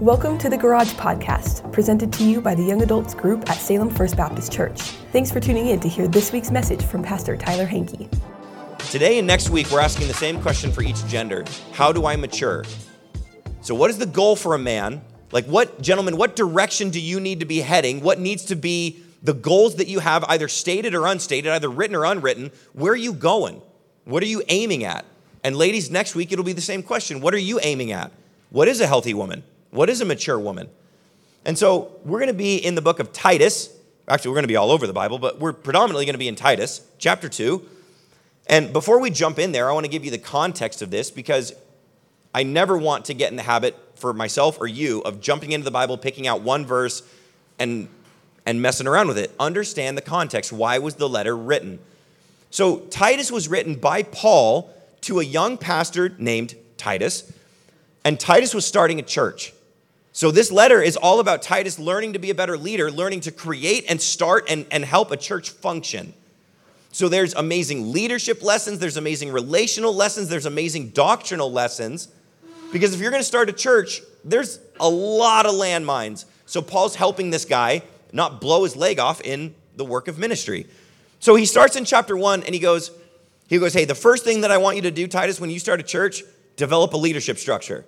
Welcome to the Garage Podcast, presented to you by the Young Adults Group at Salem First Baptist Church. Thanks for tuning in to hear this week's message from Pastor Tyler Hankey. Today and next week, we're asking the same question for each gender How do I mature? So, what is the goal for a man? Like, what, gentlemen, what direction do you need to be heading? What needs to be the goals that you have, either stated or unstated, either written or unwritten? Where are you going? What are you aiming at? And, ladies, next week it'll be the same question What are you aiming at? What is a healthy woman? What is a mature woman? And so we're going to be in the book of Titus. Actually, we're going to be all over the Bible, but we're predominantly going to be in Titus, chapter 2. And before we jump in there, I want to give you the context of this because I never want to get in the habit for myself or you of jumping into the Bible, picking out one verse, and, and messing around with it. Understand the context. Why was the letter written? So, Titus was written by Paul to a young pastor named Titus, and Titus was starting a church. So, this letter is all about Titus learning to be a better leader, learning to create and start and, and help a church function. So, there's amazing leadership lessons, there's amazing relational lessons, there's amazing doctrinal lessons. Because if you're going to start a church, there's a lot of landmines. So, Paul's helping this guy not blow his leg off in the work of ministry. So, he starts in chapter one and he goes, he goes, Hey, the first thing that I want you to do, Titus, when you start a church, develop a leadership structure.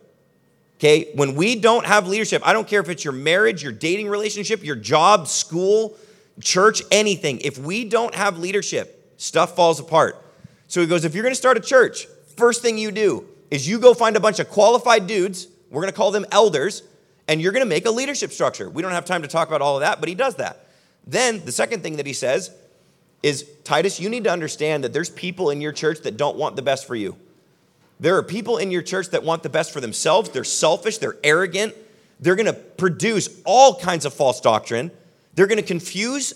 Okay, when we don't have leadership, I don't care if it's your marriage, your dating relationship, your job, school, church, anything. If we don't have leadership, stuff falls apart. So he goes, if you're gonna start a church, first thing you do is you go find a bunch of qualified dudes, we're gonna call them elders, and you're gonna make a leadership structure. We don't have time to talk about all of that, but he does that. Then the second thing that he says is Titus, you need to understand that there's people in your church that don't want the best for you. There are people in your church that want the best for themselves. They're selfish, they're arrogant. They're going to produce all kinds of false doctrine. They're going to confuse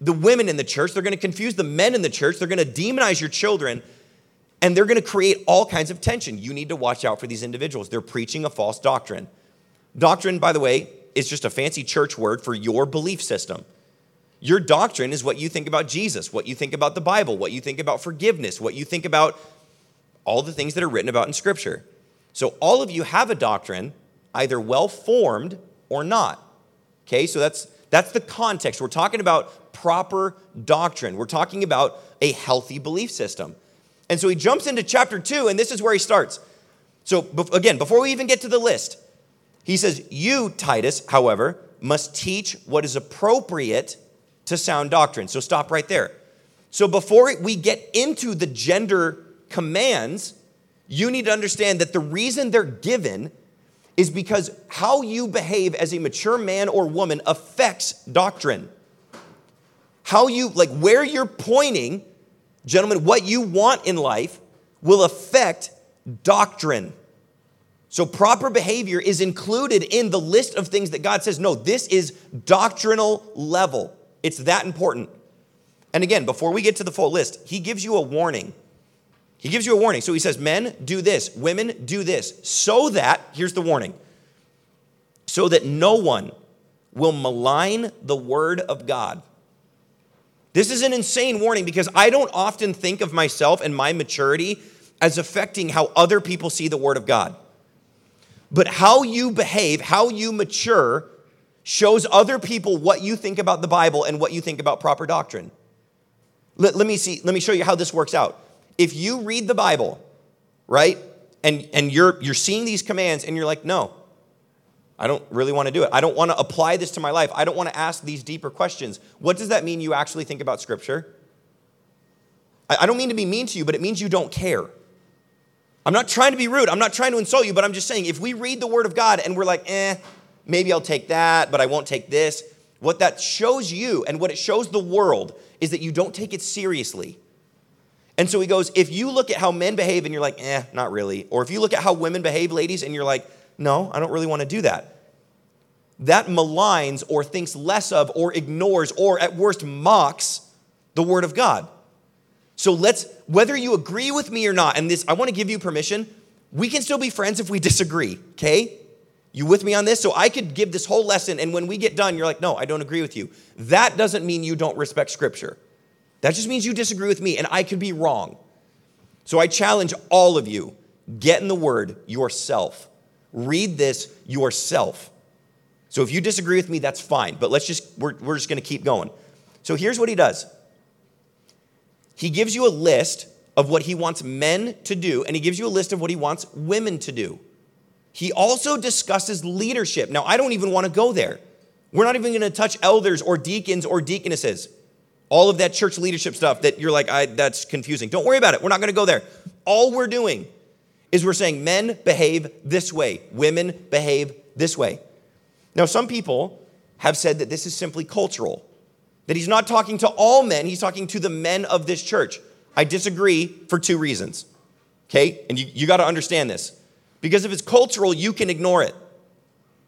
the women in the church. They're going to confuse the men in the church. They're going to demonize your children. And they're going to create all kinds of tension. You need to watch out for these individuals. They're preaching a false doctrine. Doctrine, by the way, is just a fancy church word for your belief system. Your doctrine is what you think about Jesus, what you think about the Bible, what you think about forgiveness, what you think about all the things that are written about in Scripture. So all of you have a doctrine, either well formed or not. Okay, so that's that's the context. We're talking about proper doctrine. We're talking about a healthy belief system. And so he jumps into chapter two, and this is where he starts. So again, before we even get to the list, he says, You, Titus, however, must teach what is appropriate to sound doctrine. So stop right there. So before we get into the gender commands, you need to understand that the reason they're given is because how you behave as a mature man or woman affects doctrine. How you, like where you're pointing, gentlemen, what you want in life will affect doctrine. So, proper behavior is included in the list of things that God says, no, this is doctrinal level. It's that important. And again, before we get to the full list, he gives you a warning. He gives you a warning. So he says, Men, do this, women, do this, so that, here's the warning, so that no one will malign the word of God. This is an insane warning because I don't often think of myself and my maturity as affecting how other people see the word of God. But how you behave, how you mature, shows other people what you think about the Bible and what you think about proper doctrine. Let, let me see, let me show you how this works out if you read the Bible, right, and, and you're, you're seeing these commands and you're like, no, I don't really want to do it. I don't want to apply this to my life. I don't want to ask these deeper questions. What does that mean you actually think about Scripture? I, I don't mean to be mean to you, but it means you don't care. I'm not trying to be rude. I'm not trying to insult you, but I'm just saying if we read the Word of God and we're like, eh, maybe I'll take that, but I won't take this, what that shows you and what it shows the world is that you don't take it seriously. And so he goes, if you look at how men behave and you're like, eh, not really, or if you look at how women behave, ladies, and you're like, no, I don't really want to do that, that maligns or thinks less of or ignores or at worst mocks the word of God. So let's, whether you agree with me or not, and this, I want to give you permission, we can still be friends if we disagree, okay? You with me on this? So I could give this whole lesson, and when we get done, you're like, no, I don't agree with you. That doesn't mean you don't respect Scripture. That just means you disagree with me, and I could be wrong. So I challenge all of you get in the Word yourself. Read this yourself. So if you disagree with me, that's fine. But let's just, we're, we're just to keep going. So here's what he does he gives you a list of what he wants men to do, and he gives you a list of what he wants women to do. He also discusses leadership. Now, I don't even want to go there. We're not even to touch elders or deacons or deaconesses. All of that church leadership stuff that you're like, I, that's confusing. Don't worry about it. We're not going to go there. All we're doing is we're saying men behave this way, women behave this way. Now, some people have said that this is simply cultural, that he's not talking to all men, he's talking to the men of this church. I disagree for two reasons, okay? And you, you got to understand this. Because if it's cultural, you can ignore it.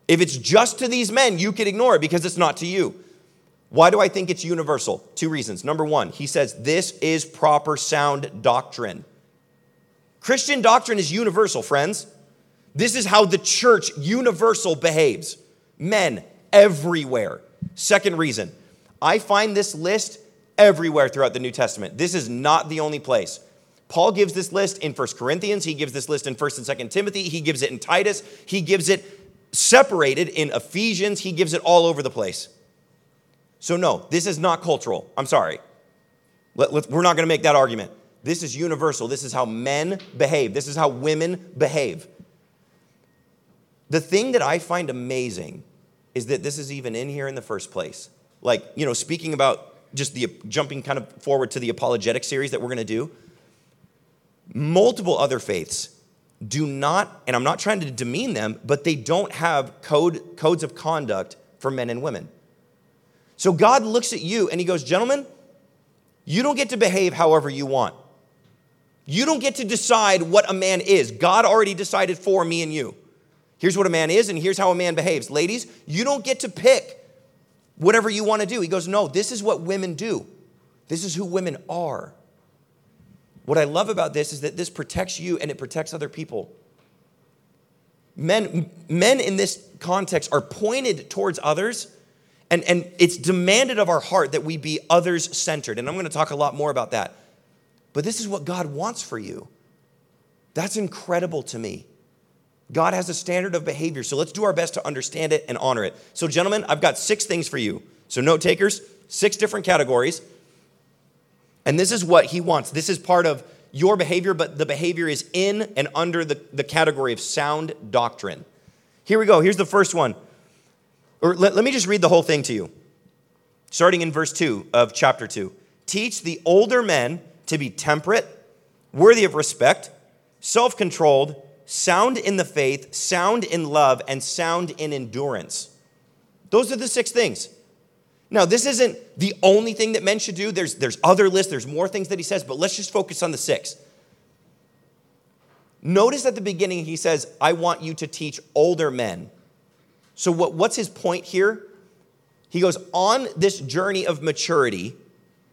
If it's just to these men, you can ignore it because it's not to you. Why do I think it's universal? Two reasons. Number one, he says this is proper sound doctrine. Christian doctrine is universal, friends. This is how the church universal behaves. Men everywhere. Second reason, I find this list everywhere throughout the New Testament. This is not the only place. Paul gives this list in 1 Corinthians, he gives this list in 1st and 2nd Timothy, he gives it in Titus, he gives it separated in Ephesians, he gives it all over the place. So, no, this is not cultural. I'm sorry. Let, we're not going to make that argument. This is universal. This is how men behave, this is how women behave. The thing that I find amazing is that this is even in here in the first place. Like, you know, speaking about just the jumping kind of forward to the apologetic series that we're going to do, multiple other faiths do not, and I'm not trying to demean them, but they don't have code, codes of conduct for men and women. So God looks at you and he goes, Gentlemen, you don't get to behave however you want. You don't get to decide what a man is. God already decided for me and you. Here's what a man is, and here's how a man behaves. Ladies, you don't get to pick whatever you want to do. He goes, No, this is what women do. This is who women are. What I love about this is that this protects you and it protects other people. Men, men in this context are pointed towards others, and, and it's demanded of our heart that we be others centered. And I'm going to talk a lot more about that. But this is what God wants for you. That's incredible to me. God has a standard of behavior, so let's do our best to understand it and honor it. So, gentlemen, I've got six things for you. So, note takers, six different categories. And this is what he wants. This is part of your behavior, but the behavior is in and under the, the category of sound doctrine. Here we go. Here's the first one. Or let, let me just read the whole thing to you. Starting in verse 2 of chapter 2. Teach the older men to be temperate, worthy of respect, self controlled, sound in the faith, sound in love, and sound in endurance. Those are the six things. Now, this isn't the only thing that men should do. There's, there's other lists, there's more things that he says, but let's just focus on the six. Notice at the beginning, he says, I want you to teach older men. So, what, what's his point here? He goes, On this journey of maturity,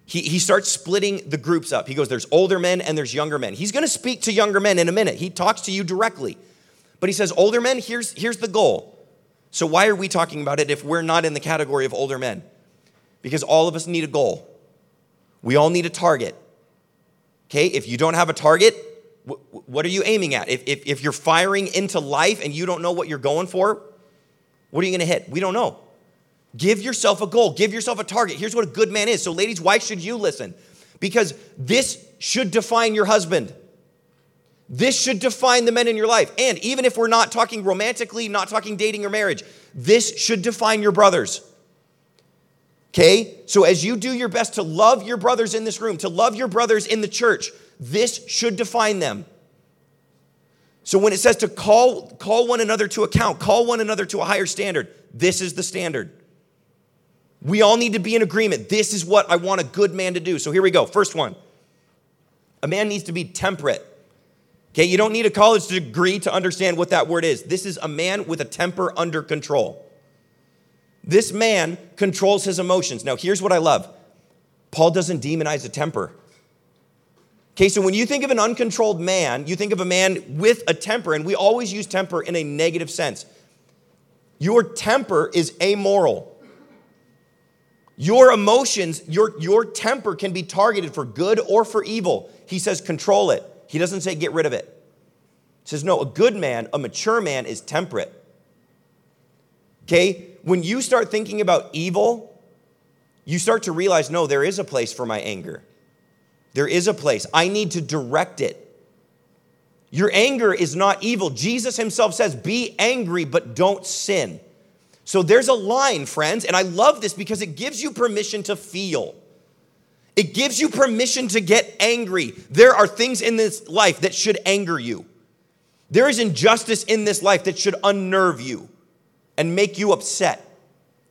he, he starts splitting the groups up. He goes, There's older men and there's younger men. He's going to speak to younger men in a minute. He talks to you directly. But he says, Older men, here's, here's the goal. So, why are we talking about it if we're not in the category of older men? Because all of us need a goal. We all need a target. Okay, if you don't have a target, what are you aiming at? If, if, if you're firing into life and you don't know what you're going for, what are you going to hit? We don't know. Give yourself a goal, give yourself a target. Here's what a good man is. So, ladies, why should you listen? Because this should define your husband. This should define the men in your life. And even if we're not talking romantically, not talking dating or marriage, this should define your brothers. Okay? So as you do your best to love your brothers in this room, to love your brothers in the church, this should define them. So when it says to call call one another to account, call one another to a higher standard, this is the standard. We all need to be in agreement. This is what I want a good man to do. So here we go. First one. A man needs to be temperate. Okay, you don't need a college degree to understand what that word is. This is a man with a temper under control. This man controls his emotions. Now, here's what I love Paul doesn't demonize a temper. Okay, so when you think of an uncontrolled man, you think of a man with a temper, and we always use temper in a negative sense. Your temper is amoral. Your emotions, your, your temper can be targeted for good or for evil. He says, control it. He doesn't say get rid of it. He says, no, a good man, a mature man is temperate. Okay? when you start thinking about evil, you start to realize no, there is a place for my anger. There is a place. I need to direct it. Your anger is not evil. Jesus himself says, Be angry, but don't sin. So there's a line, friends, and I love this because it gives you permission to feel. It gives you permission to get angry. There are things in this life that should anger you. There is injustice in this life that should unnerve you and make you upset.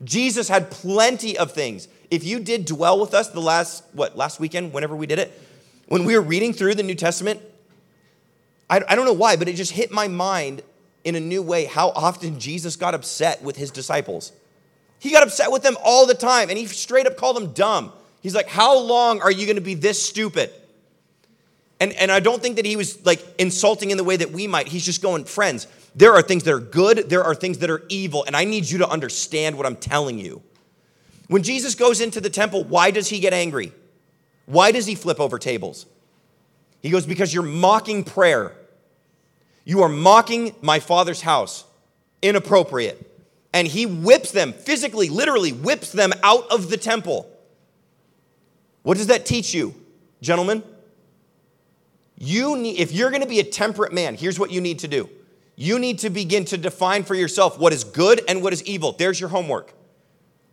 Jesus had plenty of things. If you did dwell with us the last, what, last weekend, whenever we did it, when we were reading through the New Testament, I, I don't know why, but it just hit my mind in a new way how often Jesus got upset with his disciples. He got upset with them all the time, and he straight up called them dumb. He's like, How long are you going to be this stupid? And, and I don't think that he was like insulting in the way that we might. He's just going, Friends, there are things that are good, there are things that are evil, and I need you to understand what I'm telling you. When Jesus goes into the temple, why does he get angry? Why does he flip over tables? He goes, Because you're mocking prayer. You are mocking my father's house. Inappropriate. And he whips them, physically, literally whips them out of the temple. What does that teach you, gentlemen? You need, if you're going to be a temperate man, here's what you need to do. You need to begin to define for yourself what is good and what is evil. There's your homework.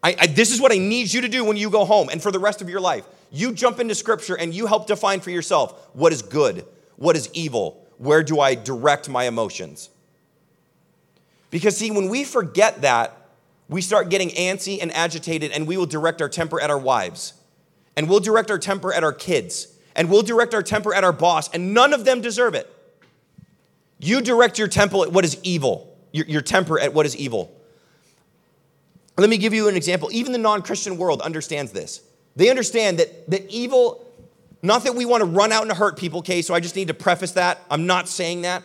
I, I, this is what I need you to do when you go home and for the rest of your life. You jump into scripture and you help define for yourself what is good, what is evil, where do I direct my emotions. Because, see, when we forget that, we start getting antsy and agitated, and we will direct our temper at our wives, and we'll direct our temper at our kids, and we'll direct our temper at our boss, and none of them deserve it. You direct your temper at what is evil, your, your temper at what is evil. Let me give you an example. Even the non Christian world understands this. They understand that, that evil, not that we want to run out and hurt people, okay? So I just need to preface that. I'm not saying that.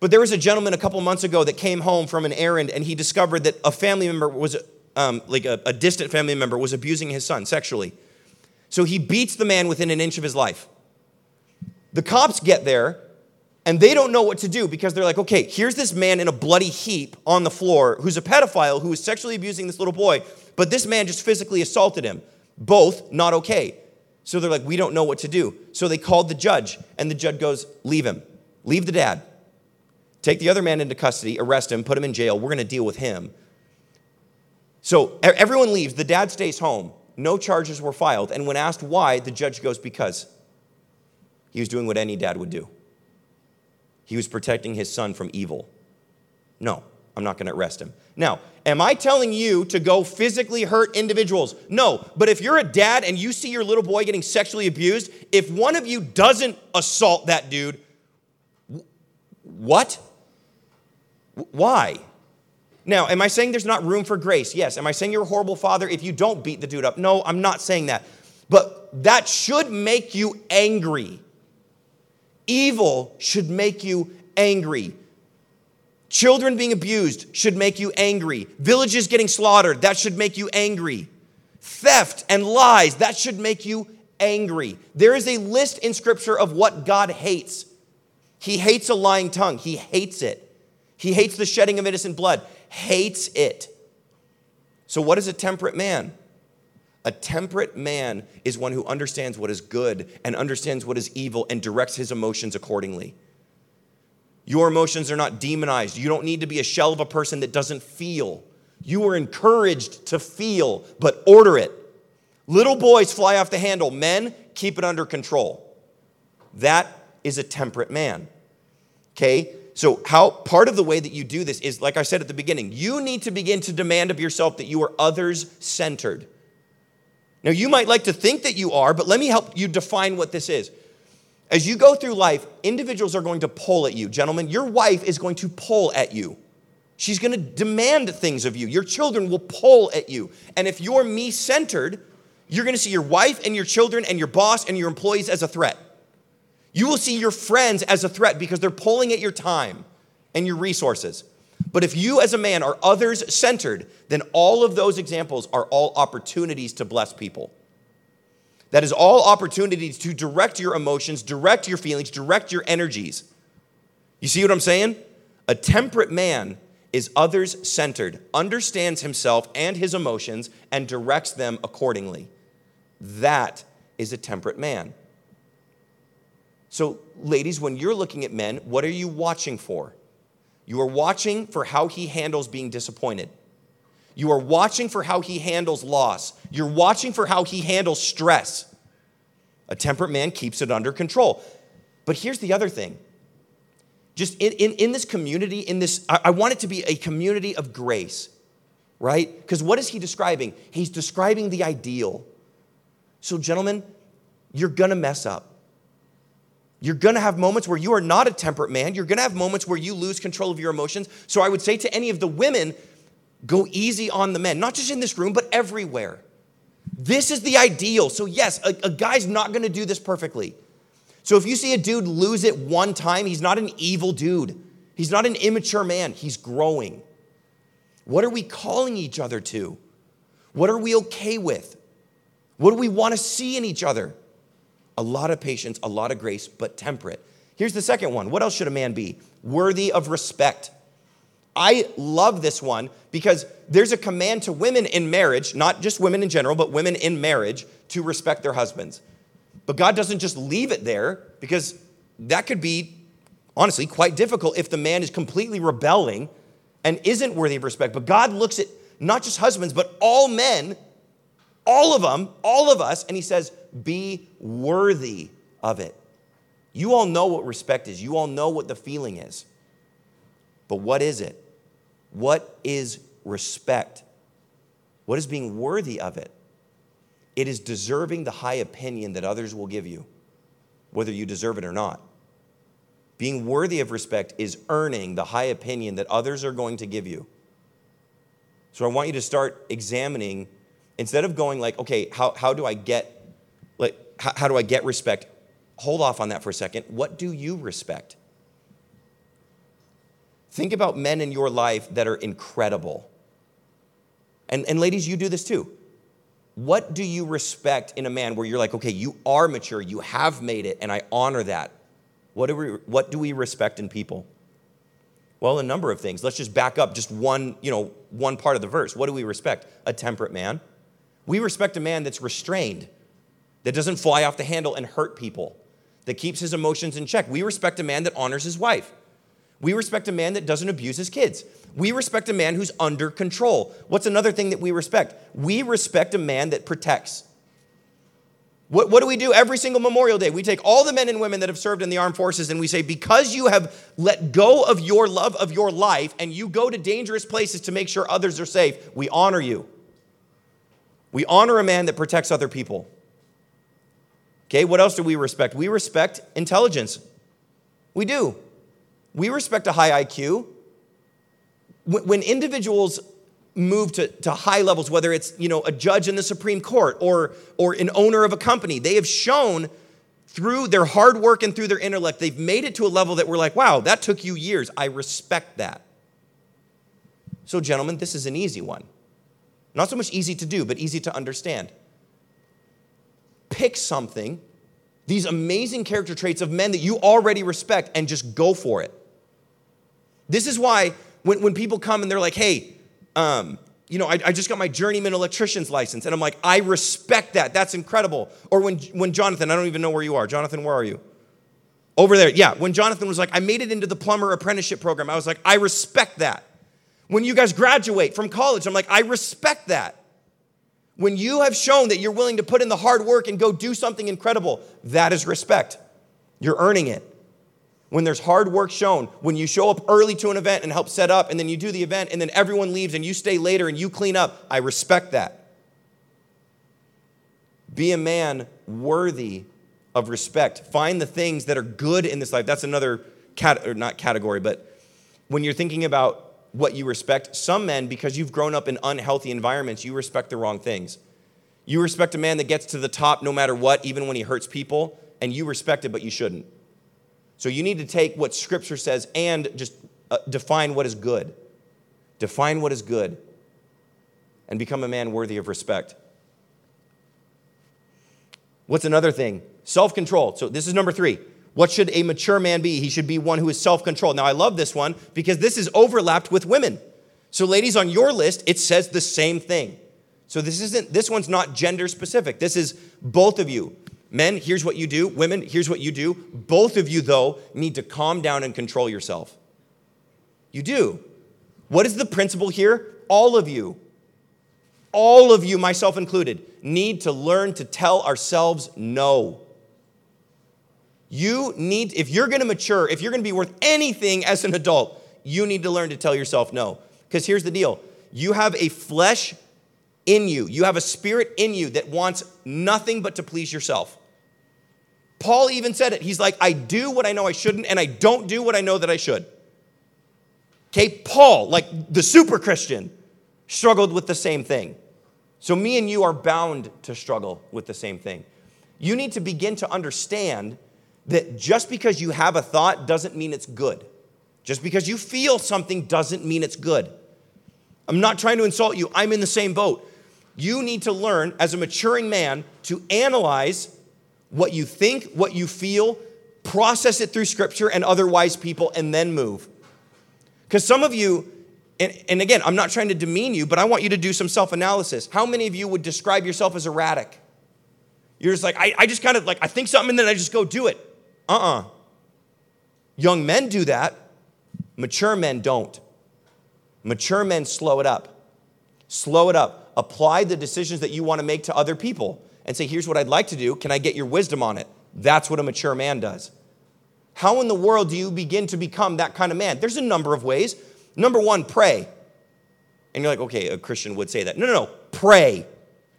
But there was a gentleman a couple months ago that came home from an errand and he discovered that a family member was, um, like a, a distant family member, was abusing his son sexually. So he beats the man within an inch of his life. The cops get there and they don't know what to do because they're like, okay, here's this man in a bloody heap on the floor who's a pedophile who is sexually abusing this little boy, but this man just physically assaulted him. Both not okay. So they're like, we don't know what to do. So they called the judge, and the judge goes, leave him, leave the dad. Take the other man into custody, arrest him, put him in jail. We're going to deal with him. So everyone leaves. The dad stays home. No charges were filed. And when asked why, the judge goes, because he was doing what any dad would do. He was protecting his son from evil. No, I'm not going to arrest him. Now, am I telling you to go physically hurt individuals? No, but if you're a dad and you see your little boy getting sexually abused, if one of you doesn't assault that dude, what? Why? Now, am I saying there's not room for grace? Yes. Am I saying you're a horrible father if you don't beat the dude up? No, I'm not saying that. But that should make you angry. Evil should make you angry. Children being abused should make you angry. Villages getting slaughtered, that should make you angry. Theft and lies, that should make you angry. There is a list in Scripture of what God hates. He hates a lying tongue, He hates it. He hates the shedding of innocent blood, hates it. So, what is a temperate man? A temperate man is one who understands what is good and understands what is evil and directs his emotions accordingly. Your emotions are not demonized. You don't need to be a shell of a person that doesn't feel. You are encouraged to feel, but order it. Little boys fly off the handle. Men, keep it under control. That is a temperate man. Okay? So, how part of the way that you do this is, like I said at the beginning, you need to begin to demand of yourself that you are others centered. Now, you might like to think that you are, but let me help you define what this is. As you go through life, individuals are going to pull at you. Gentlemen, your wife is going to pull at you. She's going to demand things of you. Your children will pull at you. And if you're me centered, you're going to see your wife and your children and your boss and your employees as a threat. You will see your friends as a threat because they're pulling at your time and your resources. But if you as a man are others centered, then all of those examples are all opportunities to bless people. That is all opportunities to direct your emotions, direct your feelings, direct your energies. You see what I'm saying? A temperate man is others centered, understands himself and his emotions, and directs them accordingly. That is a temperate man. So, ladies, when you're looking at men, what are you watching for? You are watching for how he handles being disappointed. You are watching for how he handles loss. You're watching for how he handles stress. A temperate man keeps it under control. But here's the other thing just in, in, in this community, in this, I, I want it to be a community of grace, right? Because what is he describing? He's describing the ideal. So, gentlemen, you're gonna mess up. You're gonna have moments where you are not a temperate man. You're gonna have moments where you lose control of your emotions. So, I would say to any of the women, go easy on the men, not just in this room, but everywhere. This is the ideal. So, yes, a, a guy's not gonna do this perfectly. So if you see a dude lose it one time, he's not an evil dude. He's not an immature man. He's growing. What are we calling each other to? What are we okay with? What do we want to see in each other? A lot of patience, a lot of grace, but temperate. Here's the second one. What else should a man be? Worthy of respect. I love this one because there's a command to women in marriage, not just women in general, but women in marriage, to respect their husbands. But God doesn't just leave it there because that could be, honestly, quite difficult if the man is completely rebelling and isn't worthy of respect. But God looks at not just husbands, but all men, all of them, all of us, and He says, be worthy of it. You all know what respect is, you all know what the feeling is. But what is it? What is respect? What is being worthy of it? It is deserving the high opinion that others will give you, whether you deserve it or not. Being worthy of respect is earning the high opinion that others are going to give you. So I want you to start examining, instead of going like, okay, how, how do I get, like, how, how do I get respect? Hold off on that for a second. What do you respect? Think about men in your life that are incredible. And, and ladies, you do this too. What do you respect in a man where you're like, okay, you are mature, you have made it, and I honor that? What do we, what do we respect in people? Well, a number of things. Let's just back up just one, you know, one part of the verse. What do we respect? A temperate man. We respect a man that's restrained, that doesn't fly off the handle and hurt people, that keeps his emotions in check. We respect a man that honors his wife. We respect a man that doesn't abuse his kids. We respect a man who's under control. What's another thing that we respect? We respect a man that protects. What, what do we do every single Memorial Day? We take all the men and women that have served in the armed forces and we say, because you have let go of your love of your life and you go to dangerous places to make sure others are safe, we honor you. We honor a man that protects other people. Okay, what else do we respect? We respect intelligence. We do. We respect a high IQ. When individuals move to, to high levels, whether it's you know, a judge in the Supreme Court or, or an owner of a company, they have shown through their hard work and through their intellect, they've made it to a level that we're like, wow, that took you years. I respect that. So, gentlemen, this is an easy one. Not so much easy to do, but easy to understand. Pick something, these amazing character traits of men that you already respect, and just go for it. This is why when, when people come and they're like, hey, um, you know, I, I, just got my journeyman electrician's license. And I'm like, I respect that. That's incredible. Or when, when Jonathan, I don't even know where you are. Jonathan, where are you? Over there. Yeah. When Jonathan was like, I made it into the plumber apprenticeship program, I was like, I respect that. When you guys graduate from college, I'm like, I respect that. When you have shown that you're willing to put in the hard work and go do something incredible, that is respect. You're earning it when there's hard work shown, when you show up early to an event and help set up, and then you do the event, and then everyone leaves and you stay later and you clean up, I respect that. Be a man worthy of respect. Find the things that are good in this life. That's another cat or not category, but when you're thinking about what you respect, some men, because you've grown up in unhealthy environments, you respect the wrong things. You respect a man that gets to the top no matter what, even when he hurts people, and you respect it, but you shouldn't. So you need to take what Scripture says and just uh, define what is good. Define what is good and become a man worthy of respect. What's another thing? Self control. So this is number three. What should a mature man be? He should be one who is self controlled. Now, I love this one because this is overlapped with women. So, ladies, on your list, it says the same thing. So, this isn't, this one's not gender specific. This is both of you. Men, here's what you do. Women, here's what you do. Both of you, though, need to calm down and control yourself. You do. What is the principle here? All of you, all of you, myself included, need to learn to tell ourselves no. You need, if you're gonna mature, if you're gonna be worth anything as an adult, you need to learn to tell yourself no. Because here's the deal you have a flesh in you, you have a spirit in you that wants nothing but to please yourself. Paul even said it. He's like, I do what I know I shouldn't, and I don't do what I know that I should. Okay, Paul, like the super Christian, struggled with the same thing. So, me and you are bound to struggle with the same thing. You need to begin to understand that just because you have a thought doesn't mean it's good. Just because you feel something doesn't mean it's good. I'm not trying to insult you, I'm in the same boat. You need to learn as a maturing man to analyze what you think, what you feel, process it through scripture and other wise people, and then move. Because some of you, and, and again, I'm not trying to demean you, but I want you to do some self analysis. How many of you would describe yourself as erratic? You're just like, I, I just kind of like, I think something and then I just go do it. Uh uh-uh. uh Young men do that, mature men don't. Mature men slow it up. Slow it up. Apply the decisions that you want to make to other people and say, here's what I'd like to do. Can I get your wisdom on it? That's what a mature man does. How in the world do you begin to become that kind of man? There's a number of ways. Number one, pray. And you're like, okay, a Christian would say that. No, no, no. Pray.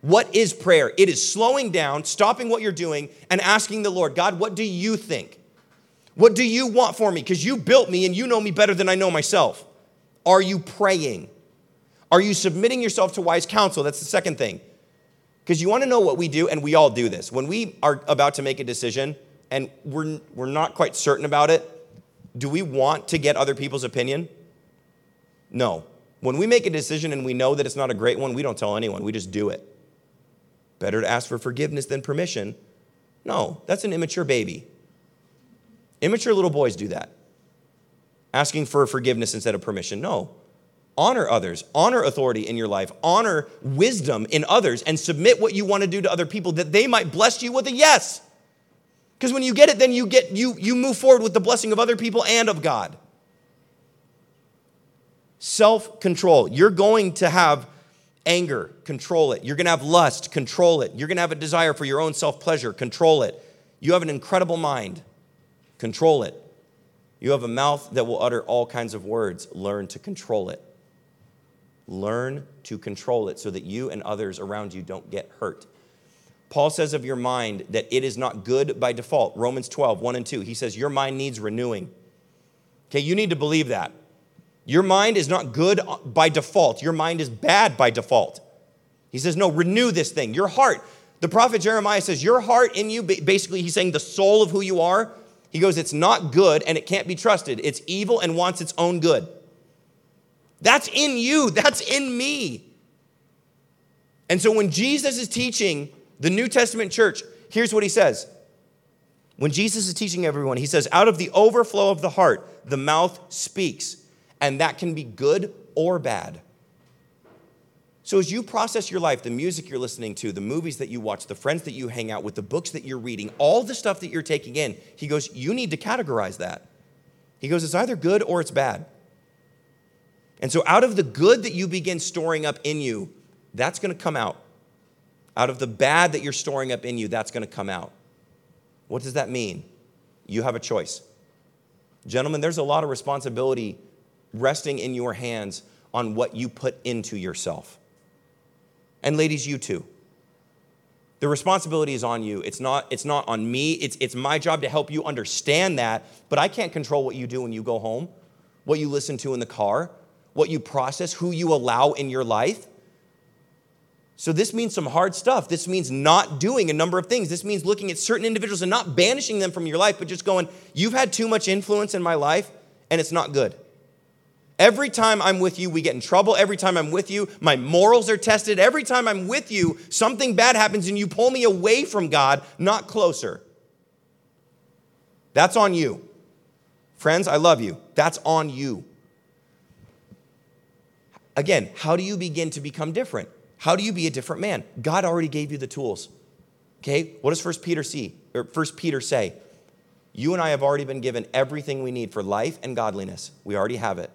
What is prayer? It is slowing down, stopping what you're doing, and asking the Lord, God, what do you think? What do you want for me? Because you built me and you know me better than I know myself. Are you praying? Are you submitting yourself to wise counsel? That's the second thing. Because you want to know what we do, and we all do this. When we are about to make a decision and we're, we're not quite certain about it, do we want to get other people's opinion? No. When we make a decision and we know that it's not a great one, we don't tell anyone, we just do it. Better to ask for forgiveness than permission. No, that's an immature baby. Immature little boys do that. Asking for forgiveness instead of permission. No. Honor others, honor authority in your life, honor wisdom in others, and submit what you want to do to other people that they might bless you with a yes. Because when you get it, then you get you you move forward with the blessing of other people and of God. Self-control. You're going to have anger, control it. You're going to have lust, control it. You're going to have a desire for your own self-pleasure, control it. You have an incredible mind, control it. You have a mouth that will utter all kinds of words, learn to control it. Learn to control it so that you and others around you don't get hurt. Paul says of your mind that it is not good by default. Romans 12, 1 and 2. He says, Your mind needs renewing. Okay, you need to believe that. Your mind is not good by default, your mind is bad by default. He says, No, renew this thing. Your heart. The prophet Jeremiah says, Your heart in you, basically, he's saying the soul of who you are. He goes, It's not good and it can't be trusted. It's evil and wants its own good. That's in you, that's in me. And so when Jesus is teaching the New Testament church, here's what he says. When Jesus is teaching everyone, he says, Out of the overflow of the heart, the mouth speaks. And that can be good or bad. So, as you process your life, the music you're listening to, the movies that you watch, the friends that you hang out with, the books that you're reading, all the stuff that you're taking in, he goes, You need to categorize that. He goes, It's either good or it's bad. And so, out of the good that you begin storing up in you, that's going to come out. Out of the bad that you're storing up in you, that's going to come out. What does that mean? You have a choice. Gentlemen, there's a lot of responsibility resting in your hands on what you put into yourself. And ladies, you too. The responsibility is on you. It's not, it's not on me. It's, it's my job to help you understand that, but I can't control what you do when you go home, what you listen to in the car, what you process, who you allow in your life. So, this means some hard stuff. This means not doing a number of things. This means looking at certain individuals and not banishing them from your life, but just going, You've had too much influence in my life, and it's not good. Every time I'm with you, we get in trouble. Every time I'm with you, my morals are tested. Every time I'm with you, something bad happens and you pull me away from God, not closer. That's on you. Friends, I love you. That's on you. Again, how do you begin to become different? How do you be a different man? God already gave you the tools. Okay? What does First Peter see or First Peter say? You and I have already been given everything we need for life and godliness. We already have it.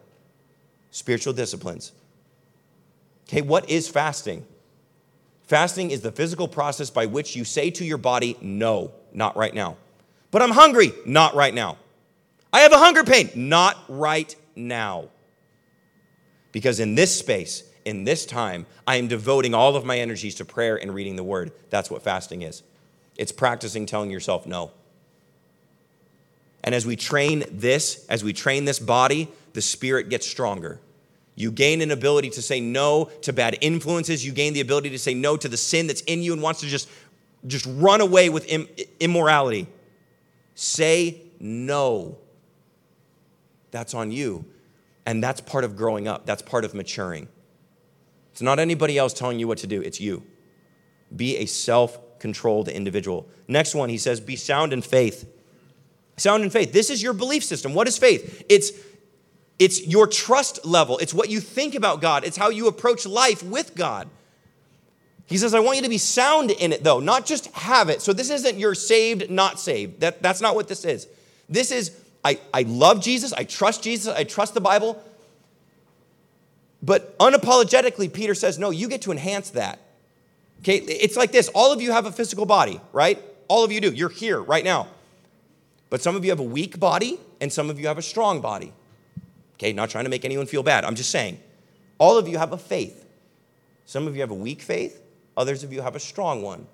Spiritual disciplines. Okay, what is fasting? Fasting is the physical process by which you say to your body, no, not right now. But I'm hungry, not right now. I have a hunger pain, not right now. Because in this space, in this time, I am devoting all of my energies to prayer and reading the word. That's what fasting is. It's practicing telling yourself no. And as we train this, as we train this body, the spirit gets stronger. You gain an ability to say no to bad influences. You gain the ability to say no to the sin that's in you and wants to just, just run away with immorality. Say no. That's on you. And that's part of growing up, that's part of maturing. It's not anybody else telling you what to do, it's you. Be a self controlled individual. Next one, he says, be sound in faith. Sound in faith. This is your belief system. What is faith? It's it's your trust level. It's what you think about God. It's how you approach life with God. He says, I want you to be sound in it, though, not just have it. So this isn't you're saved, not saved. That, that's not what this is. This is, I, I love Jesus, I trust Jesus, I trust the Bible. But unapologetically, Peter says, no, you get to enhance that. Okay, it's like this all of you have a physical body, right? All of you do. You're here right now. But some of you have a weak body, and some of you have a strong body. Okay, not trying to make anyone feel bad. I'm just saying, all of you have a faith. Some of you have a weak faith, others of you have a strong one.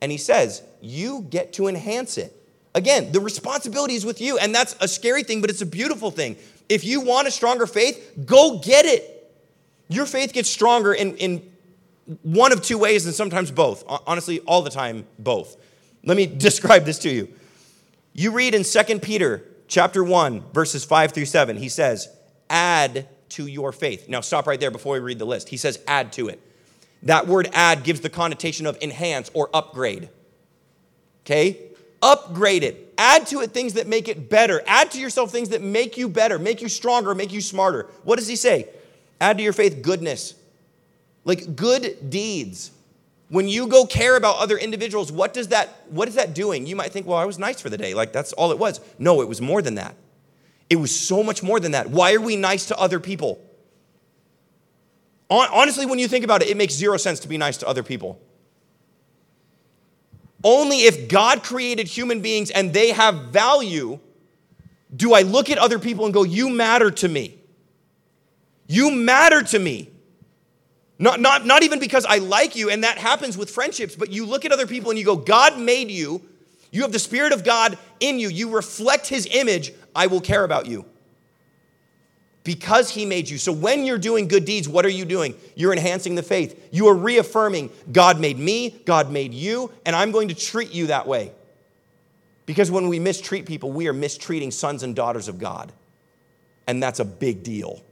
And he says, you get to enhance it. Again, the responsibility is with you, and that's a scary thing, but it's a beautiful thing. If you want a stronger faith, go get it. Your faith gets stronger in, in one of two ways, and sometimes both. Honestly, all the time, both. Let me describe this to you. You read in 2 Peter chapter 1, verses 5 through 7, he says, add to your faith. Now, stop right there before we read the list. He says, add to it. That word add gives the connotation of enhance or upgrade. Okay? Upgrade it. Add to it things that make it better. Add to yourself things that make you better, make you stronger, make you smarter. What does he say? Add to your faith goodness, like good deeds. When you go care about other individuals, what does that what is that doing? You might think, "Well, I was nice for the day." Like that's all it was. No, it was more than that. It was so much more than that. Why are we nice to other people? Honestly, when you think about it, it makes zero sense to be nice to other people. Only if God created human beings and they have value do I look at other people and go, You matter to me. You matter to me. Not, not, not even because I like you, and that happens with friendships, but you look at other people and you go, God made you. You have the Spirit of God in you. You reflect His image. I will care about you. Because He made you. So when you're doing good deeds, what are you doing? You're enhancing the faith. You are reaffirming God made me, God made you, and I'm going to treat you that way. Because when we mistreat people, we are mistreating sons and daughters of God. And that's a big deal.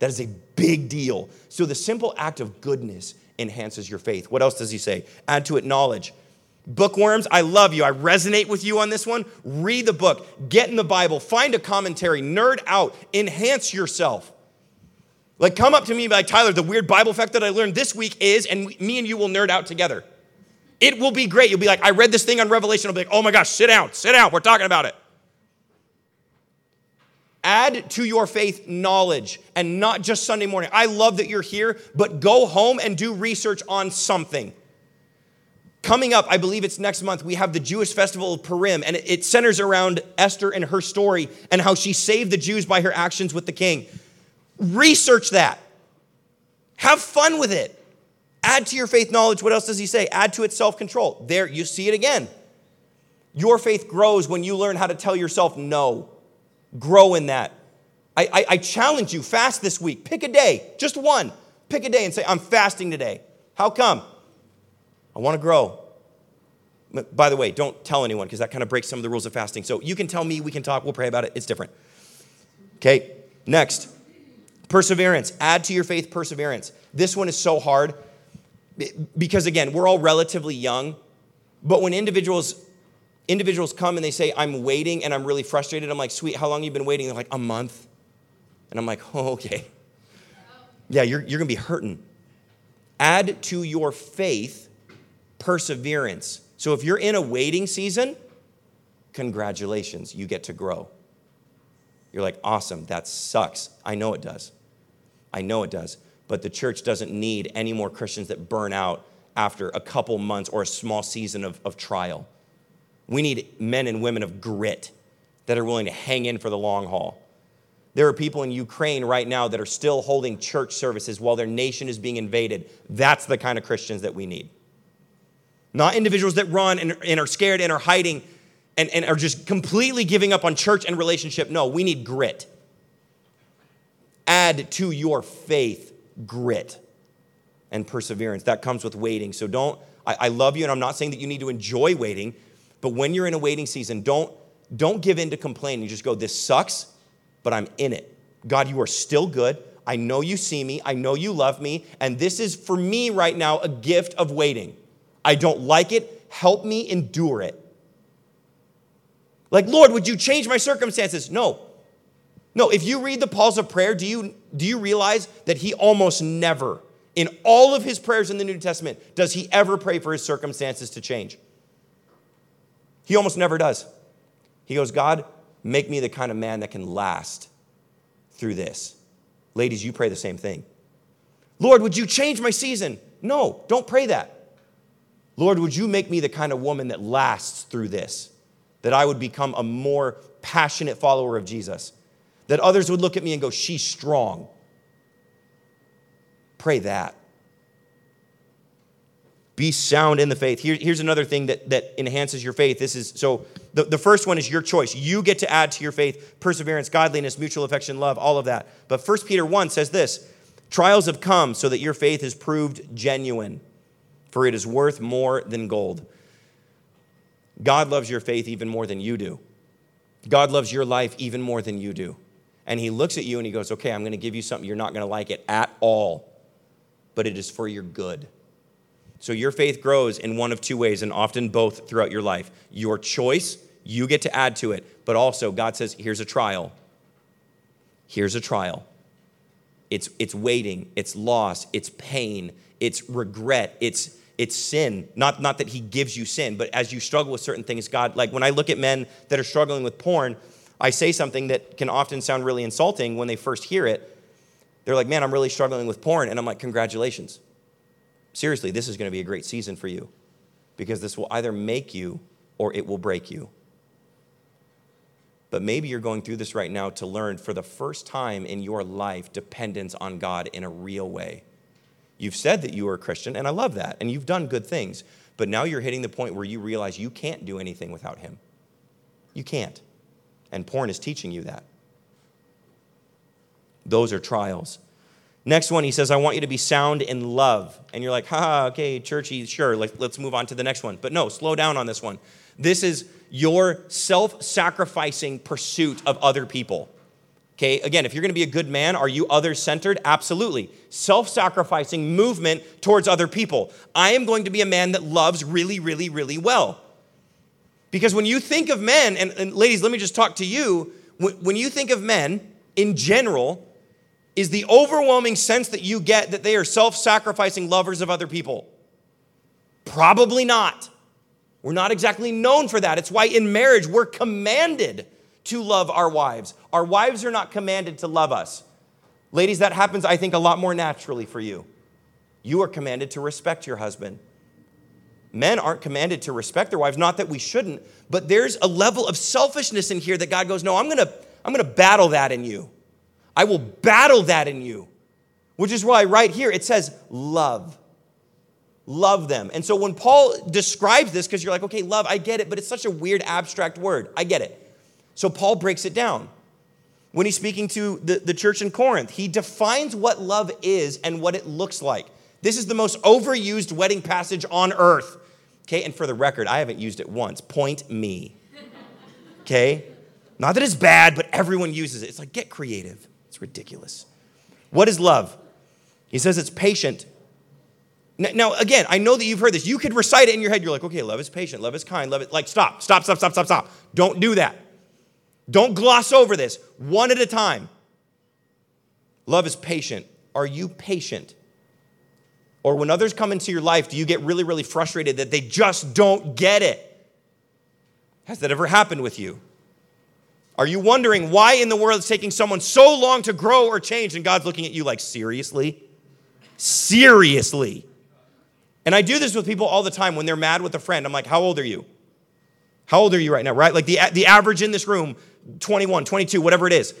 That is a big deal. So the simple act of goodness enhances your faith. What else does he say? Add to it knowledge. Bookworms, I love you. I resonate with you on this one. Read the book, get in the Bible, find a commentary, nerd out, enhance yourself. Like, come up to me like, Tyler, the weird Bible fact that I learned this week is, and me and you will nerd out together. It will be great. You'll be like, I read this thing on Revelation. I'll be like, oh my gosh, sit down, sit down. We're talking about it. Add to your faith knowledge and not just Sunday morning. I love that you're here, but go home and do research on something. Coming up, I believe it's next month, we have the Jewish festival of Purim, and it centers around Esther and her story and how she saved the Jews by her actions with the king. Research that. Have fun with it. Add to your faith knowledge. What else does he say? Add to it self control. There, you see it again. Your faith grows when you learn how to tell yourself no. Grow in that. I, I, I challenge you, fast this week. Pick a day, just one. Pick a day and say, I'm fasting today. How come? I want to grow. By the way, don't tell anyone because that kind of breaks some of the rules of fasting. So you can tell me, we can talk, we'll pray about it. It's different. Okay, next. Perseverance. Add to your faith perseverance. This one is so hard because, again, we're all relatively young, but when individuals individuals come and they say, I'm waiting and I'm really frustrated. I'm like, sweet, how long you been waiting? They're like, a month. And I'm like, oh, okay. Yeah, you're, you're gonna be hurting. Add to your faith perseverance. So if you're in a waiting season, congratulations, you get to grow. You're like, awesome, that sucks. I know it does. I know it does. But the church doesn't need any more Christians that burn out after a couple months or a small season of, of trial. We need men and women of grit that are willing to hang in for the long haul. There are people in Ukraine right now that are still holding church services while their nation is being invaded. That's the kind of Christians that we need. Not individuals that run and, and are scared and are hiding and, and are just completely giving up on church and relationship. No, we need grit. Add to your faith grit and perseverance. That comes with waiting. So don't, I, I love you, and I'm not saying that you need to enjoy waiting, but when you're in a waiting season, don't, don't give in to complaining. Just go, this sucks, but I'm in it. God, you are still good. I know you see me. I know you love me. And this is for me right now a gift of waiting. I don't like it. Help me endure it. Like, Lord, would you change my circumstances? No. No, if you read the Pauls of prayer, do you, do you realize that he almost never, in all of his prayers in the New Testament, does he ever pray for his circumstances to change? He almost never does. He goes, God, make me the kind of man that can last through this. Ladies, you pray the same thing. Lord, would you change my season? No, don't pray that. Lord, would you make me the kind of woman that lasts through this? that I would become a more passionate follower of Jesus, that others would look at me and go, She's strong. Pray that. Be sound in the faith. Here, here's another thing that, that enhances your faith. This is so the, the first one is your choice. You get to add to your faith perseverance, godliness, mutual affection, love, all of that. But 1 Peter 1 says this trials have come so that your faith is proved genuine, for it is worth more than gold God loves your faith even more than you do. God loves your life even more than you do. And He looks at you and He goes, Okay, I'm going to give you something. You're not going to like it at all, but it is for your good. So your faith grows in one of two ways, and often both throughout your life. Your choice, you get to add to it, but also God says, Here's a trial. Here's a trial. It's, it's waiting, it's loss, it's pain, it's regret, it's it's sin. Not, not that he gives you sin, but as you struggle with certain things, God, like when I look at men that are struggling with porn, I say something that can often sound really insulting when they first hear it. They're like, man, I'm really struggling with porn. And I'm like, congratulations. Seriously, this is going to be a great season for you because this will either make you or it will break you. But maybe you're going through this right now to learn for the first time in your life dependence on God in a real way. You've said that you are a Christian, and I love that, and you've done good things. But now you're hitting the point where you realize you can't do anything without Him. You can't. And porn is teaching you that. Those are trials. Next one, he says, I want you to be sound in love. And you're like, ha, okay, churchy, sure, like, let's move on to the next one. But no, slow down on this one. This is your self sacrificing pursuit of other people. Okay, again, if you're to be a good man, are you other centered? Absolutely. Self sacrificing movement towards other people. I am going to be a man that loves really, really, really well. Because when you think of men, and, and ladies, let me just talk to you. When, when you think of men in general, is the overwhelming sense that you get that they are self sacrificing lovers of other people? Probably not. We're not exactly known for that. It's why in marriage we're commanded to love our wives. Our wives are not commanded to love us. Ladies, that happens, I think, a lot more naturally for you. You are commanded to respect your husband. Men aren't commanded to respect their wives, not that we shouldn't, but there's a level of selfishness in here that God goes, No, I'm gonna, I'm gonna battle that in you. I will battle that in you. Which is why right here it says love. Love them. And so when Paul describes this, because you're like, okay, love, I get it, but it's such a weird abstract word. I get it. So Paul breaks it down. When he's speaking to the, the church in Corinth, he defines what love is and what it looks like. This is the most overused wedding passage on earth. Okay, and for the record, I haven't used it once. Point me. Okay? Not that it's bad, but everyone uses it. It's like, get creative. Ridiculous. What is love? He says it's patient. Now, again, I know that you've heard this. You could recite it in your head. You're like, okay, love is patient, love is kind, love is Like, stop, stop, stop, stop, stop, stop. Don't do that. Don't gloss over this one at a time. Love is patient. Are you patient? Or when others come into your life, do you get really, really frustrated that they just don't get it? Has that ever happened with you? Are you wondering why in the world it's taking someone so long to grow or change and God's looking at you like, seriously? Seriously? And I do this with people all the time when they're mad with a friend. I'm like, how old are you? How old are you right now, right? Like the, the average in this room, 21, 22, whatever it is.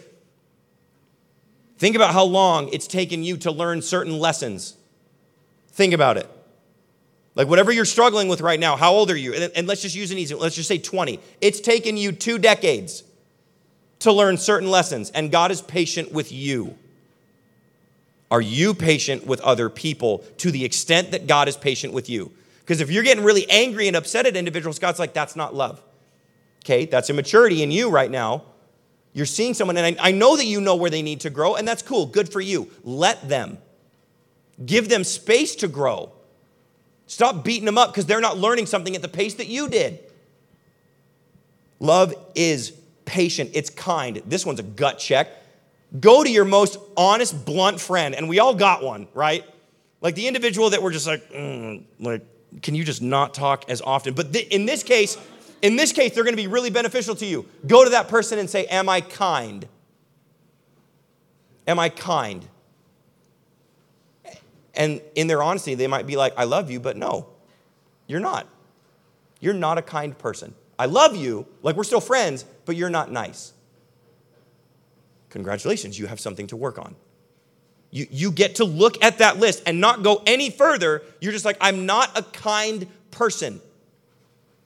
Think about how long it's taken you to learn certain lessons. Think about it. Like whatever you're struggling with right now, how old are you? And, and let's just use an easy, one. let's just say 20. It's taken you two decades to learn certain lessons, and God is patient with you. Are you patient with other people to the extent that God is patient with you? Because if you're getting really angry and upset at individuals, God's like, that's not love. Okay, that's immaturity in you right now. You're seeing someone, and I, I know that you know where they need to grow, and that's cool. Good for you. Let them. Give them space to grow. Stop beating them up because they're not learning something at the pace that you did. Love is patient, it's kind. This one's a gut check. Go to your most honest, blunt friend, and we all got one, right? Like the individual that we're just like, mm, like, can you just not talk as often? But th- in this case, in this case, they're going to be really beneficial to you. Go to that person and say, Am I kind? Am I kind? And in their honesty, they might be like, I love you, but no, you're not. You're not a kind person. I love you, like we're still friends, but you're not nice. Congratulations, you have something to work on. You, you get to look at that list and not go any further. You're just like, I'm not a kind person.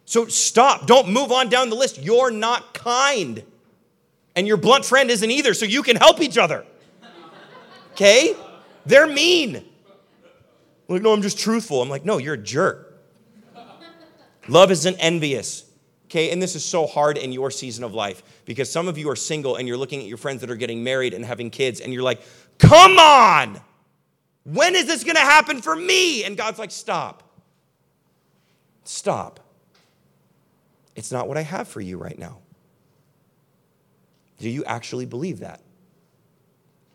So stop. Don't move on down the list. You're not kind. And your blunt friend isn't either, so you can help each other. Okay? They're mean. Like, no, I'm just truthful. I'm like, no, you're a jerk. Love isn't envious. Okay, and this is so hard in your season of life because some of you are single and you're looking at your friends that are getting married and having kids and you're like, come on, when is this gonna happen for me? And God's like, stop. Stop. It's not what I have for you right now. Do you actually believe that?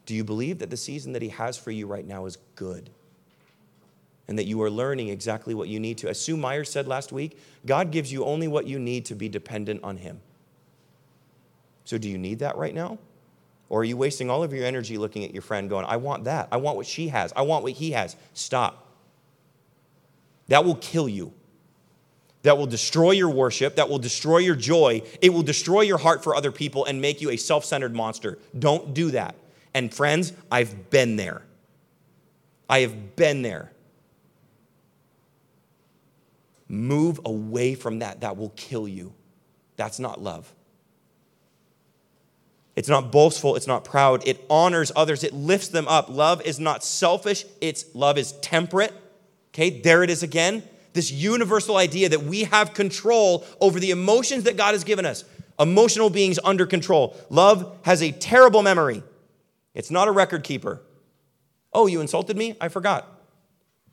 Do you believe that the season that He has for you right now is good? And that you are learning exactly what you need to. As Sue Meyer said last week, God gives you only what you need to be dependent on Him. So, do you need that right now? Or are you wasting all of your energy looking at your friend going, I want that. I want what she has. I want what he has. Stop. That will kill you. That will destroy your worship. That will destroy your joy. It will destroy your heart for other people and make you a self centered monster. Don't do that. And friends, I've been there. I have been there. Move away from that. That will kill you. That's not love. It's not boastful, it's not proud. It honors others, it lifts them up. Love is not selfish, it's love is temperate. Okay, there it is again. This universal idea that we have control over the emotions that God has given us. Emotional beings under control. Love has a terrible memory. It's not a record keeper. Oh, you insulted me? I forgot.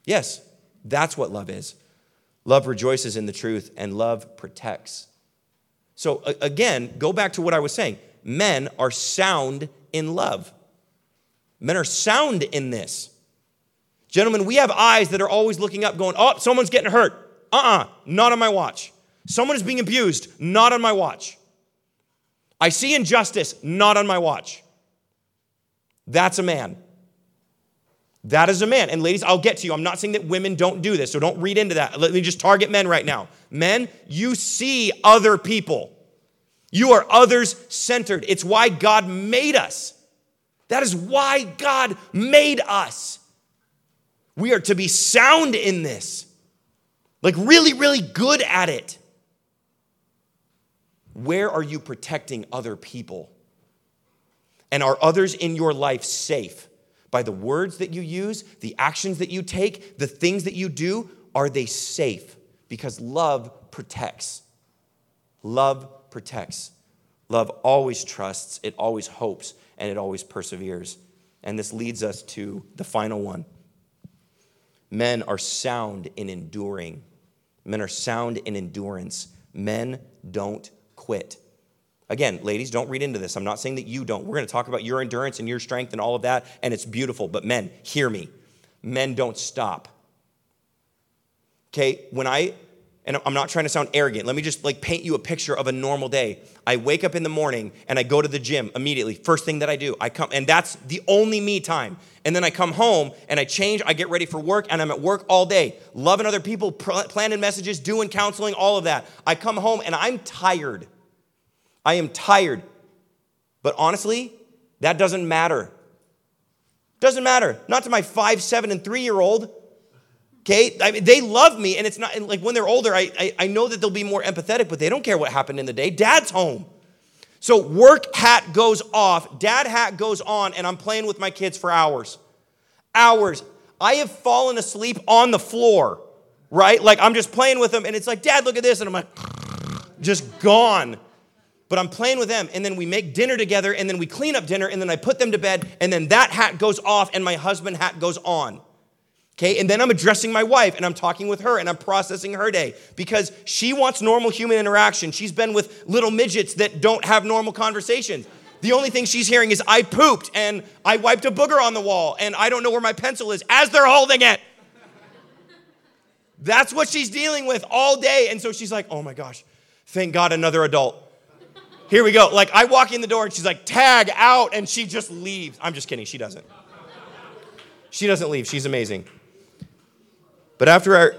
Yes, that's what love is. Love rejoices in the truth, and love protects. So, again, go back to what I was saying. Men are sound in love. Men are sound in this. Gentlemen, we have eyes that are always looking up, going, oh, someone's getting hurt. Uh uh-uh, uh, not on my watch. Someone is being abused, not on my watch. I see injustice, not on my watch. That's a man. That is a man. And ladies, I'll get to you. I'm not saying that women don't do this, so don't read into that. Let me just target men right now. Men, you see other people. You are others centered. It's why God made us. That is why God made us. We are to be sound in this, like really, really good at it. Where are you protecting other people? And are others in your life safe? By the words that you use, the actions that you take, the things that you do, are they safe? Because love protects. Love protects. Love always trusts, it always hopes, and it always perseveres. And this leads us to the final one. Men are sound in enduring. Men are sound in endurance. Men don't quit. Again, ladies, don't read into this. I'm not saying that you don't. We're going to talk about your endurance and your strength and all of that, and it's beautiful. But men, hear me. Men don't stop. Okay, when I and I'm not trying to sound arrogant. Let me just like paint you a picture of a normal day. I wake up in the morning and I go to the gym immediately. First thing that I do, I come and that's the only me time. And then I come home and I change, I get ready for work and I'm at work all day, loving other people, planning messages, doing counseling, all of that. I come home and I'm tired. I am tired. But honestly, that doesn't matter. Doesn't matter. Not to my 5, 7 and 3 year old. Okay, I mean, they love me, and it's not like when they're older, I, I, I know that they'll be more empathetic, but they don't care what happened in the day. Dad's home. So work hat goes off, dad hat goes on, and I'm playing with my kids for hours. Hours. I have fallen asleep on the floor, right? Like I'm just playing with them, and it's like, Dad, look at this. And I'm like, just gone. But I'm playing with them, and then we make dinner together, and then we clean up dinner, and then I put them to bed, and then that hat goes off, and my husband hat goes on. Okay, and then I'm addressing my wife and I'm talking with her and I'm processing her day because she wants normal human interaction. She's been with little midgets that don't have normal conversations. The only thing she's hearing is, I pooped and I wiped a booger on the wall and I don't know where my pencil is as they're holding it. That's what she's dealing with all day. And so she's like, oh my gosh, thank God another adult. Here we go. Like, I walk in the door and she's like, tag out, and she just leaves. I'm just kidding. She doesn't. She doesn't leave. She's amazing. But after, our,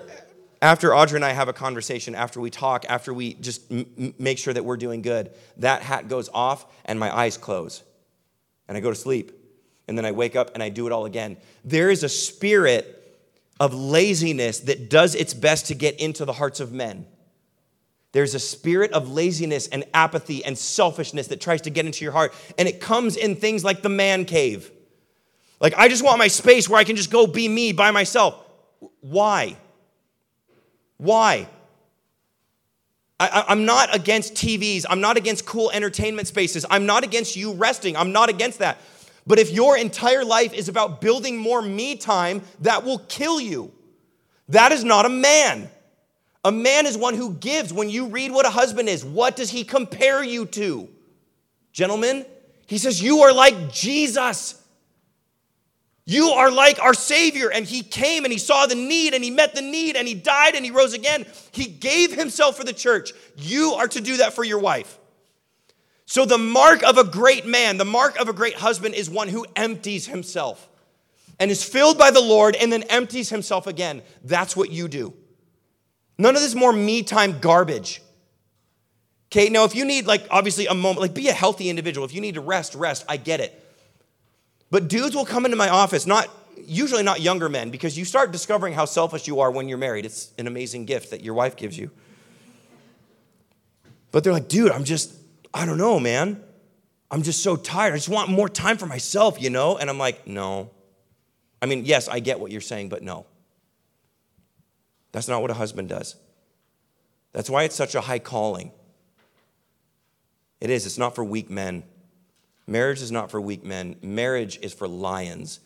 after Audrey and I have a conversation, after we talk, after we just m- make sure that we're doing good, that hat goes off and my eyes close. And I go to sleep. And then I wake up and I do it all again. There is a spirit of laziness that does its best to get into the hearts of men. There's a spirit of laziness and apathy and selfishness that tries to get into your heart. And it comes in things like the man cave. Like, I just want my space where I can just go be me by myself. Why? Why? I, am not against TVs. I'm not against cool entertainment spaces. I'm not against you resting. I'm not against that. But if your entire life is about building more me time, that will kill you. That is not a man. A man is one who gives. When you read what a husband is, what does he compare you to? Gentlemen, he says, You are like Jesus. You are like our Savior. And He came and He saw the need and He met the need and He died and He rose again. He gave Himself for the church. You are to do that for your wife. So, the mark of a great man, the mark of a great husband is one who empties himself and is filled by the Lord and then empties himself again. That's what you do. None of this more me time garbage. Okay, now if you need, like, obviously a moment, like, be a healthy individual. If you need to rest, rest. I get it. But dudes will come into my office, not usually not younger men, because you start discovering how selfish you are when you're married. It's an amazing gift that your wife gives you. But they're like, dude, I'm just, I don't know, man. I'm just so tired. I just want more time for myself, you know? And I'm like, no. I mean, yes, I get what you're saying, but no. That's not what a husband does. That's why it's such a high calling. It is, it's not for weak men. Marriage is not for weak men, marriage is for lions.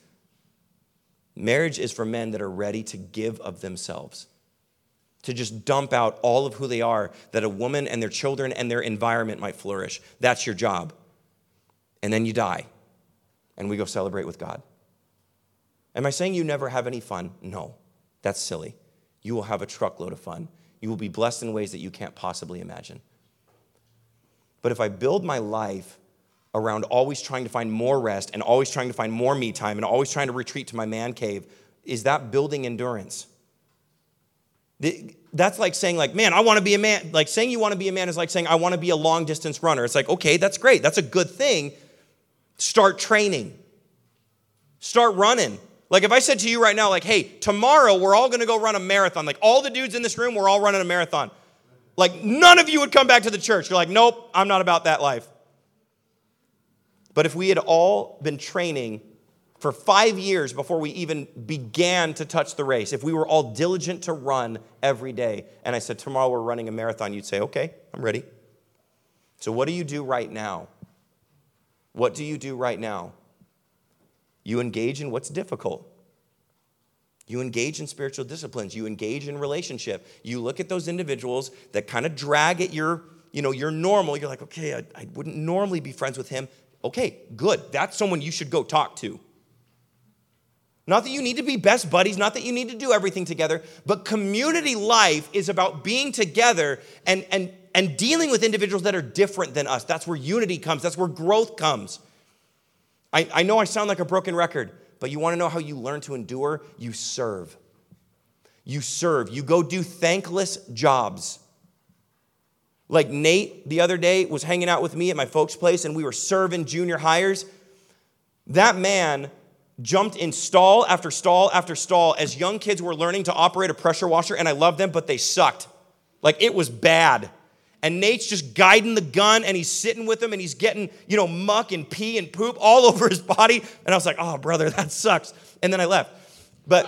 Marriage is for men that are ready to give of themselves, to just dump out all of who they are, that a woman and their children and their environment might flourish. That's your job. And then you die, and we go celebrate with God. Am I saying you never have any fun? No, that's silly. You will have a truckload of fun. You will be blessed in ways that you can't possibly imagine. But if I build my life around always trying to find more rest and always trying to find more me time and always trying to retreat to my man cave, is that building endurance? That's like saying, like, man, I want to be a man. Like saying you want to be a man is like saying I want to be a long distance runner. It's like, okay, that's great. That's a good thing. Start training. Start running. Like if I said to you right now, like, hey, tomorrow we're all gonna go run a marathon. Like all the dudes in this room, we're all running a marathon. Like none of you would come back to the church. You're like, nope, I'm not about that life. But if we had all been training for five years before we even began to touch the race, if we were all diligent to run every day, and I said, Tomorrow we're running a marathon, you'd say, Okay, I'm ready. So, what do you do right now? What do you do right now? You engage in what's difficult. You engage in spiritual disciplines, you engage in relationship. You look at those individuals that kind of drag at your, you know, your normal. You're like, okay, I, I wouldn't normally be friends with him. Okay, good. That's someone you should go talk to. Not that you need to be best buddies, not that you need to do everything together, but community life is about being together and, and, and dealing with individuals that are different than us. That's where unity comes, that's where growth comes. I, I know I sound like a broken record, but you want to know how you learn to endure? You serve. You serve. You go do thankless jobs. Like Nate the other day was hanging out with me at my folks' place and we were serving junior highers. That man jumped in stall after stall after stall as young kids were learning to operate a pressure washer, and I love them, but they sucked. Like it was bad. And Nate's just guiding the gun and he's sitting with them and he's getting, you know, muck and pee and poop all over his body. And I was like, oh, brother, that sucks. And then I left. But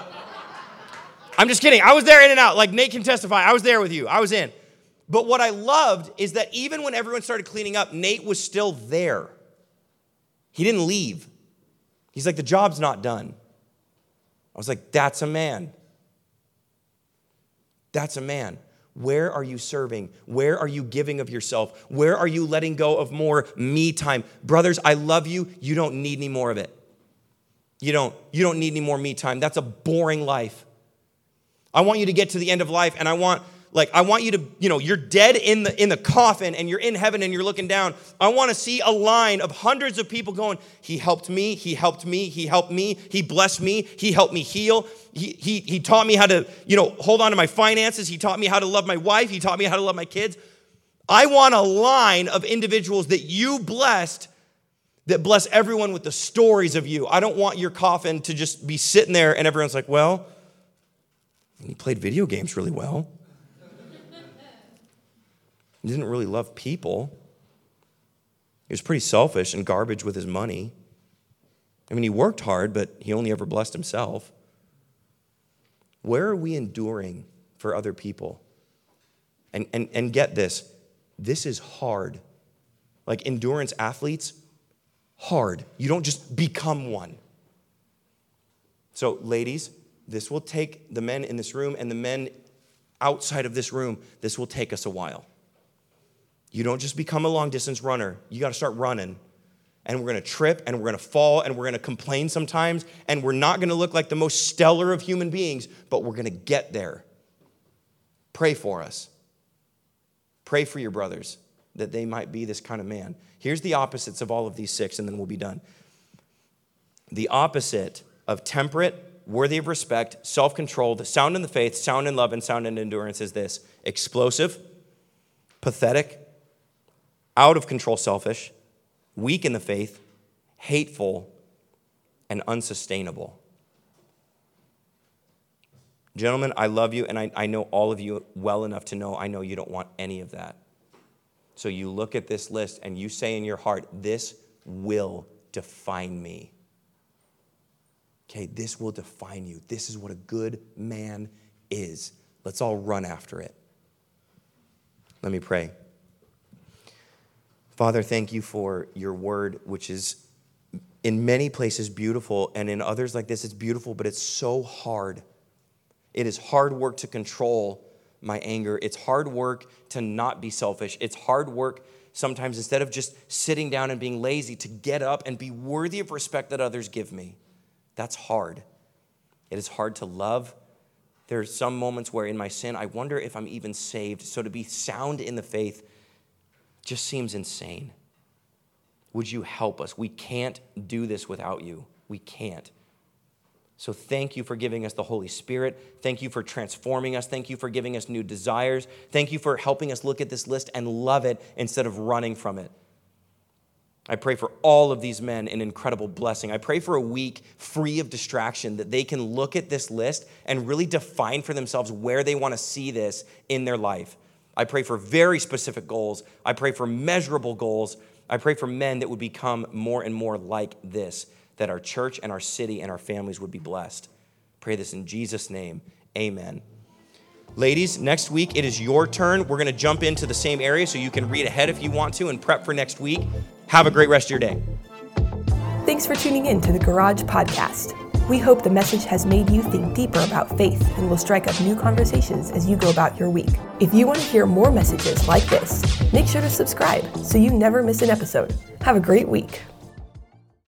I'm just kidding. I was there in and out. Like Nate can testify. I was there with you. I was in. But what I loved is that even when everyone started cleaning up, Nate was still there. He didn't leave. He's like, the job's not done. I was like, that's a man. That's a man. Where are you serving? Where are you giving of yourself? Where are you letting go of more me time? Brothers, I love you. You don't need any more of it. You don't. You don't need any more me time. That's a boring life. I want you to get to the end of life and I want like I want you to, you know, you're dead in the in the coffin and you're in heaven and you're looking down. I want to see a line of hundreds of people going, "He helped me, he helped me, he helped me, he blessed me, he helped me heal. He he he taught me how to, you know, hold on to my finances, he taught me how to love my wife, he taught me how to love my kids." I want a line of individuals that you blessed that bless everyone with the stories of you. I don't want your coffin to just be sitting there and everyone's like, "Well, he played video games really well." He didn't really love people. He was pretty selfish and garbage with his money. I mean, he worked hard, but he only ever blessed himself. Where are we enduring for other people? And, and, and get this this is hard. Like endurance athletes, hard. You don't just become one. So, ladies, this will take the men in this room and the men outside of this room, this will take us a while. You don't just become a long distance runner, you got to start running. And we're going to trip and we're going to fall and we're going to complain sometimes. And we're not going to look like the most stellar of human beings, but we're going to get there. Pray for us. Pray for your brothers that they might be this kind of man. Here's the opposites of all of these six, and then we'll be done. The opposite of temperate, worthy of respect, self controlled, sound in the faith, sound in love, and sound in endurance is this explosive, pathetic, out of control selfish, weak in the faith, hateful, and unsustainable. Gentlemen, I love you, and I, I know all of you well enough to know I know you don't want any of that. So you look at this list and you say in your heart, This will define me. Okay, this will define you. This is what a good man is. Let's all run after it. Let me pray. Father, thank you for your word, which is in many places beautiful, and in others like this, it's beautiful, but it's so hard. It is hard work to control my anger. It's hard work to not be selfish. It's hard work sometimes, instead of just sitting down and being lazy, to get up and be worthy of respect that others give me. That's hard. It is hard to love. There are some moments where in my sin, I wonder if I'm even saved. So to be sound in the faith, just seems insane. Would you help us? We can't do this without you. We can't. So thank you for giving us the Holy Spirit. Thank you for transforming us. Thank you for giving us new desires. Thank you for helping us look at this list and love it instead of running from it. I pray for all of these men an incredible blessing. I pray for a week free of distraction that they can look at this list and really define for themselves where they want to see this in their life. I pray for very specific goals. I pray for measurable goals. I pray for men that would become more and more like this, that our church and our city and our families would be blessed. Pray this in Jesus' name. Amen. Ladies, next week it is your turn. We're going to jump into the same area so you can read ahead if you want to and prep for next week. Have a great rest of your day. Thanks for tuning in to the Garage Podcast. We hope the message has made you think deeper about faith and will strike up new conversations as you go about your week. If you want to hear more messages like this, make sure to subscribe so you never miss an episode. Have a great week.